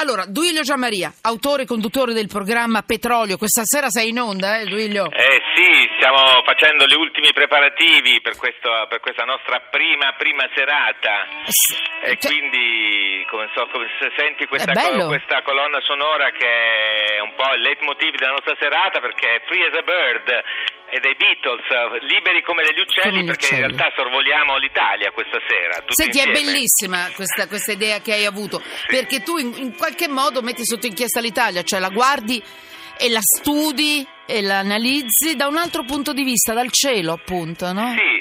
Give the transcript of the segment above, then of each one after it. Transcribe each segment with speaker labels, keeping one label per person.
Speaker 1: Allora, Duilio Gianmaria, autore e conduttore del programma Petrolio, questa sera sei in onda, eh Duilio?
Speaker 2: Eh sì, stiamo facendo gli ultimi preparativi per, questo, per questa nostra prima, prima serata
Speaker 1: S-
Speaker 2: e
Speaker 1: cioè-
Speaker 2: quindi come so, come se senti questa,
Speaker 1: È bello.
Speaker 2: questa colonna sonora che è un po' il leitmotiv della nostra serata perché è Free as a Bird e dei Beatles, liberi come degli uccelli
Speaker 1: Come
Speaker 2: perché in
Speaker 1: uccelli.
Speaker 2: realtà sorvoliamo l'Italia questa sera.
Speaker 1: Senti, è
Speaker 2: insieme.
Speaker 1: bellissima questa, questa idea che hai avuto, perché tu in, in qualche modo metti sotto inchiesta l'Italia, cioè la guardi e la studi e la analizzi da un altro punto di vista, dal cielo appunto, no?
Speaker 2: Sì, sì,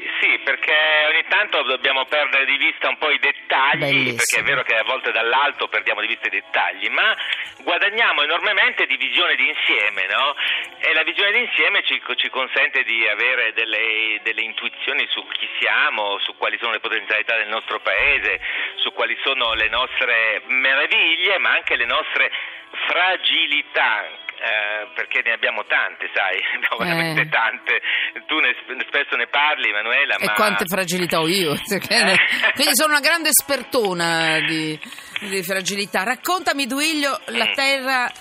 Speaker 2: perché ogni tanto dobbiamo perdere di vista un po' i dettagli,
Speaker 1: Bellissimo.
Speaker 2: perché è vero che a volte dall'alto perdiamo di vista i dettagli, ma guadagniamo enormemente di visione d'insieme, no? E la visione d'insieme ci, ci consente di avere delle, delle intuizioni su chi siamo, su quali sono le potenzialità del nostro paese, su quali sono le nostre meraviglie, ma anche le nostre fragilità. Eh, perché ne abbiamo tante, sai, ne abbiamo
Speaker 1: Eh.
Speaker 2: veramente tante. Tu ne, spesso ne parli, Emanuela,
Speaker 1: E
Speaker 2: ma
Speaker 1: quante fragilità ho io. Quindi sono una grande espertona di, di fragilità. Raccontami, Duiglio, la
Speaker 2: Mm.
Speaker 1: terra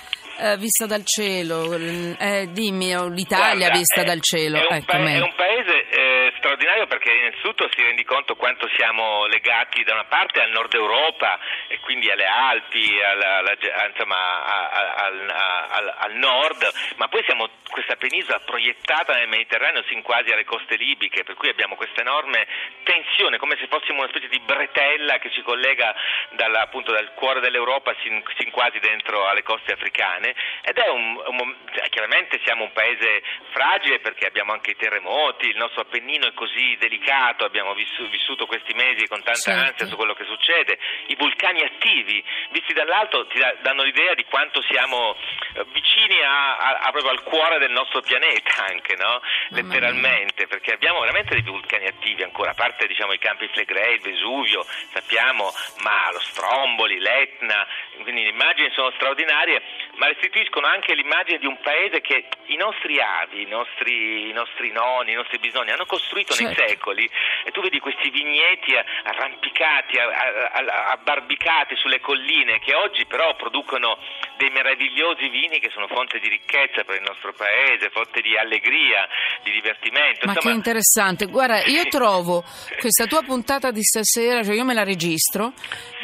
Speaker 1: eh, vista dal cielo. Eh, dimmi, l'Italia
Speaker 2: Guarda,
Speaker 1: vista dal cielo.
Speaker 2: È un,
Speaker 1: Ecco,
Speaker 2: pa- è un paese eh, straordinario perché innanzitutto si rendi conto quanto siamo legati da una parte al nord Europa e quindi alle Alpi, alla- alla- insomma, a- a- al, nord, ma poi siamo questa penisola proiettata nel Mediterraneo sin quasi alle coste libiche, per cui abbiamo questa enorme tensione, come se fossimo una specie di bretella che ci collega dalla- appunto dal cuore dell'Europa sin, sin quasi dentro alle coste africane. Ed è un, un cioè, chiaramente siamo un paese fragile perché abbiamo anche i terremoti, il nostro Appennino così delicato, abbiamo vissu- vissuto questi mesi con tanta
Speaker 1: Certo.
Speaker 2: ansia su quello che succede, i vulcani attivi visti dall'alto ti da- danno l'idea di quanto siamo eh, vicini a- a- a proprio al cuore del nostro pianeta anche, no? letteralmente, perché abbiamo veramente dei vulcani attivi ancora, a parte diciamo, i campi Flegrei, il Vesuvio, sappiamo, ma lo Stromboli, l'Etna, quindi le immagini sono straordinarie, ma restituiscono anche l'immagine di un paese che i nostri avi, i nostri, i nostri nonni, i nostri bisnonni hanno costruito nei
Speaker 1: Certo.
Speaker 2: secoli e tu vedi questi vigneti arrampicati, abbarbicati sulle colline che oggi però producono dei meravigliosi vini che sono fonte di ricchezza per il nostro paese, fonte di allegria, di divertimento.
Speaker 1: Ma che
Speaker 2: Insomma,
Speaker 1: interessante. Guarda, io trovo questa tua puntata di stasera, cioè io me la registro,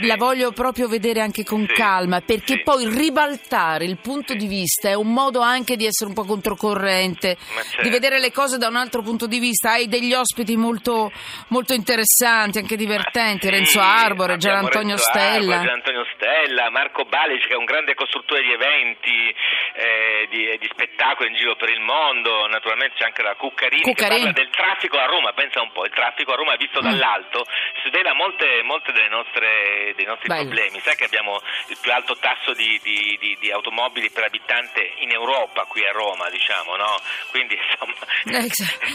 Speaker 1: la voglio proprio vedere anche con
Speaker 2: Sì.
Speaker 1: calma, perché
Speaker 2: Sì.
Speaker 1: poi ribaltare il punto di vista è un modo anche di essere un po' controcorrente,
Speaker 2: Ma certo.
Speaker 1: di vedere le cose da un altro punto di vista. Hai degli ospiti molto, molto interessanti, anche divertenti,
Speaker 2: Sì,
Speaker 1: Renzo Arbore, Gian
Speaker 2: abbiamo
Speaker 1: Antonio
Speaker 2: Renzo
Speaker 1: Stella.
Speaker 2: Arbore, Gian Antonio Stella, Marco Balic che è un grande costruttore di eventi, eh, di, di spettacoli in giro per il mondo, naturalmente c'è anche la Cuccarini,
Speaker 1: Cuccarini.
Speaker 2: che parla del traffico a Roma, pensa un po', il traffico a Roma visto
Speaker 1: Mm.
Speaker 2: dall'alto svela molte, molte delle nostre, dei nostri
Speaker 1: Bello.
Speaker 2: problemi, sai che abbiamo il più alto tasso di, di- di- di automobili per abitante in Europa qui a Roma, diciamo, no? Quindi insomma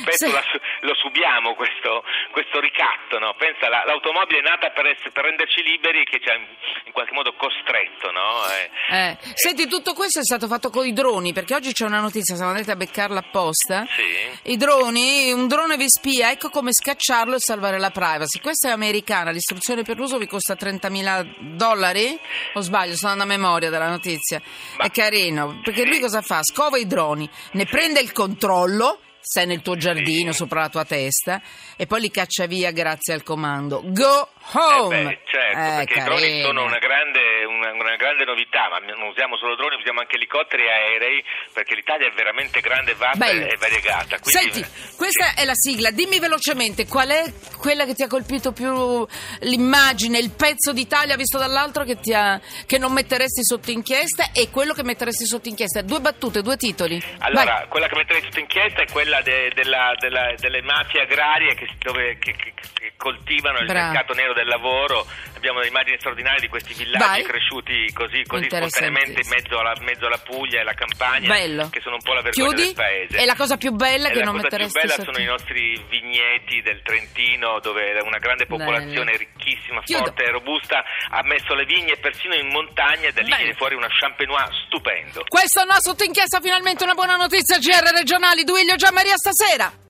Speaker 2: spesso
Speaker 1: sì.
Speaker 2: la lo subiamo questo, questo ricatto, no? Pensa, la- l'automobile è nata per, ess- per renderci liberi che ci ha in, in qualche modo costretto, no? Eh,
Speaker 1: Eh, Senti, tutto questo è stato fatto con i droni, perché oggi c'è una notizia, siamo andati a beccarla apposta.
Speaker 2: sì.
Speaker 1: I droni, un drone vi spia, ecco come scacciarlo e salvare la privacy. Questa è americana, l'istruzione per l'uso vi costa 30.000 dollari? O sbaglio, sto andando a memoria della notizia. È carino, perché lui cosa fa? Scova i droni, ne prende il controllo, sei nel tuo giardino, sopra la tua testa, e poi li caccia via grazie al comando. Go home!
Speaker 2: Eh beh, certo,
Speaker 1: Eh,
Speaker 2: perché i droni
Speaker 1: carina.
Speaker 2: sono una grande, una, una grande novità, ma non usiamo solo droni, usiamo anche elicotteri e aerei, perché l'Italia è veramente grande, vasta
Speaker 1: Bello.
Speaker 2: e variegata. Quindi,
Speaker 1: Senti, questa è la sigla. Dimmi velocemente qual è quella che ti ha colpito più l'immagine, il pezzo d'Italia visto dall'altro che, ti ha- che non metteresti sotto inchiesta e quello che metteresti sotto inchiesta. Due battute, due titoli.
Speaker 2: Allora,
Speaker 1: Vai.
Speaker 2: quella che metterei sotto inchiesta è quella de- della- della- delle mafie agrarie che, dove- che- che- che coltivano il
Speaker 1: Bravo.
Speaker 2: mercato nero del lavoro. Abbiamo immagini straordinarie di questi villaggi
Speaker 1: Vai.
Speaker 2: cresciuti così, così spontaneamente in mezzo alla, mezzo alla Puglia e alla campagna,
Speaker 1: Bello.
Speaker 2: che sono un po' la vergogna
Speaker 1: Chiudi?
Speaker 2: del paese.
Speaker 1: E la cosa più bella
Speaker 2: E
Speaker 1: che non metteresti sotto
Speaker 2: sono i nostri vigneti del Trentino, dove una grande popolazione
Speaker 1: Bello.
Speaker 2: ricchissima,
Speaker 1: Chiudo.
Speaker 2: forte e robusta ha messo le vigne persino in montagna e da lì
Speaker 1: Bello.
Speaker 2: viene fuori una champenois stupendo.
Speaker 1: Questo no sotto inchiesta finalmente una buona notizia GR regionali Duilio Gianmaria stasera.